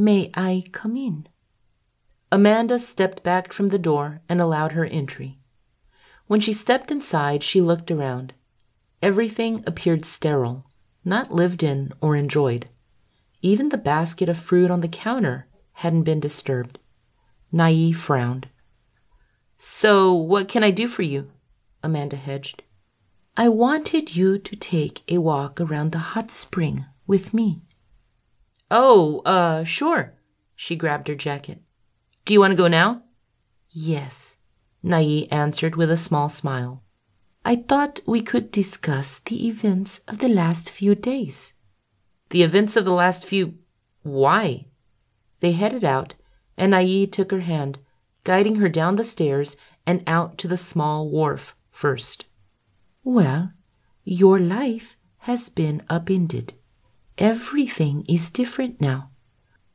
May I come in? Amanda stepped back from the door and allowed her entry. When she stepped inside, she looked around. Everything appeared sterile, not lived in or enjoyed. Even the basket of fruit on the counter hadn't been disturbed. Niamh frowned. So, what can I do for you? Amanda hedged. I wanted you to take a walk around the hot spring with me. Oh, uh, sure. She grabbed her jacket. Do you want to go now? Yes, Niamh answered with a small smile. I thought we could discuss the events of the last few days. The events of the last few. Why? They headed out, and Niamh took her hand, guiding her down the stairs and out to the small wharf first. Well, your life has been upended. Everything is different now.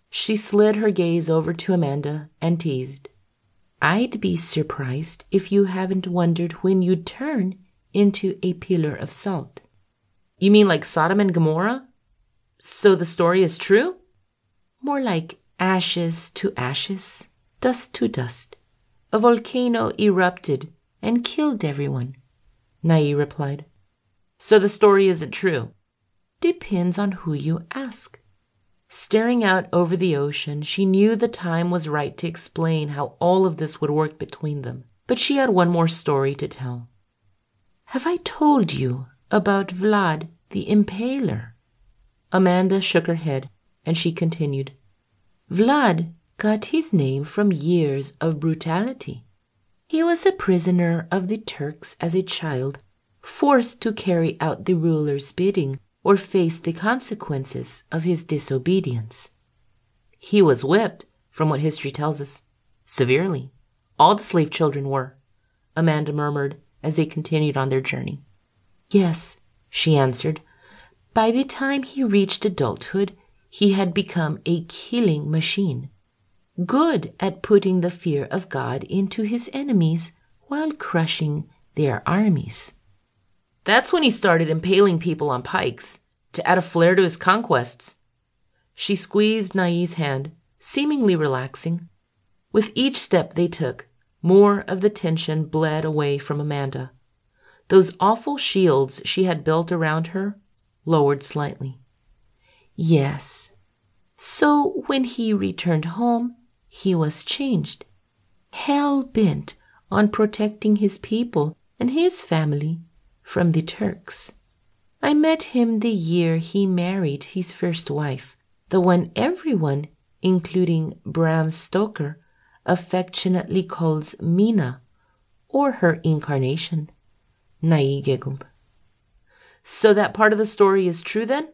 She slid her gaze over to Amanda and teased. I'd be surprised if you haven't wondered when you'd turn into a pillar of salt. You mean like Sodom and Gomorrah? So the story is true? More like ashes to ashes, dust to dust. A volcano erupted and killed everyone, Niamh replied. So the story isn't true? Depends on who you ask. Staring out over the ocean, she knew the time was right to explain how all of this would work between them. But she had one more story to tell. Have I told you about Vlad the Impaler? Amanda shook her head, and she continued. Vlad got his name from years of brutality. He was a prisoner of the Turks as a child, forced to carry out the ruler's bidding or face the consequences of his disobedience. He was whipped, from what history tells us, severely. All the slave children were, Amanda murmured as they continued on their journey. Yes, she answered. By the time he reached adulthood, he had become a killing machine, good at putting the fear of God into his enemies while crushing their armies. That's when he started impaling people on pikes to add a flair to his conquests. She squeezed Niamh's hand, seemingly relaxing. With each step they took, more of the tension bled away from Amanda. Those awful shields she had built around her lowered slightly. Yes. So when he returned home, he was changed, hell bent on protecting his people and his family from the Turks. I met him the year he married his first wife, the one everyone, including Bram Stoker, affectionately calls Mina, or her incarnation. Niamh giggled. So that part of the story is true then?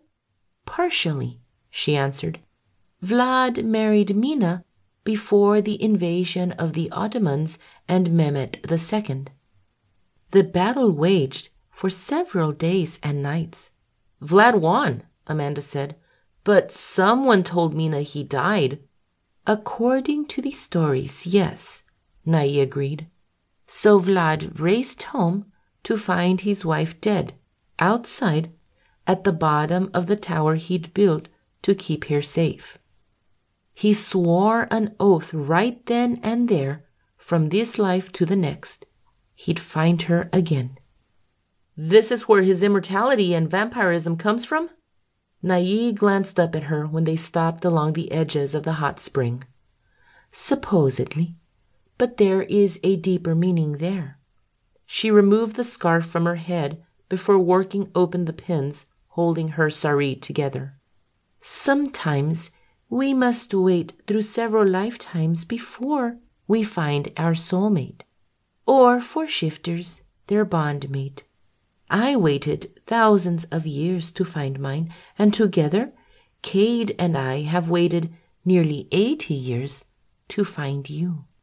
Partially, she answered. Vlad married Mina before the invasion of the Ottomans and Mehmet II. The battle waged for several days and nights. Vlad won, Amanda said, but someone told Mina he died. According to the stories, yes, Niamh agreed. So Vlad raced home to find his wife dead, outside, at the bottom of the tower he'd built to keep her safe. He swore an oath right then and there, from this life to the next, he'd find her again. This is where his immortality and vampirism comes from? Niamh glanced up at her when they stopped along the edges of the hot spring. Supposedly, but there is a deeper meaning there. She removed the scarf from her head before working open the pins holding her sari together. Sometimes we must wait through several lifetimes before we find our soulmate, or for shifters, their bondmate. I waited thousands of years to find mine, and together, Cade and I have waited nearly eighty years to find you.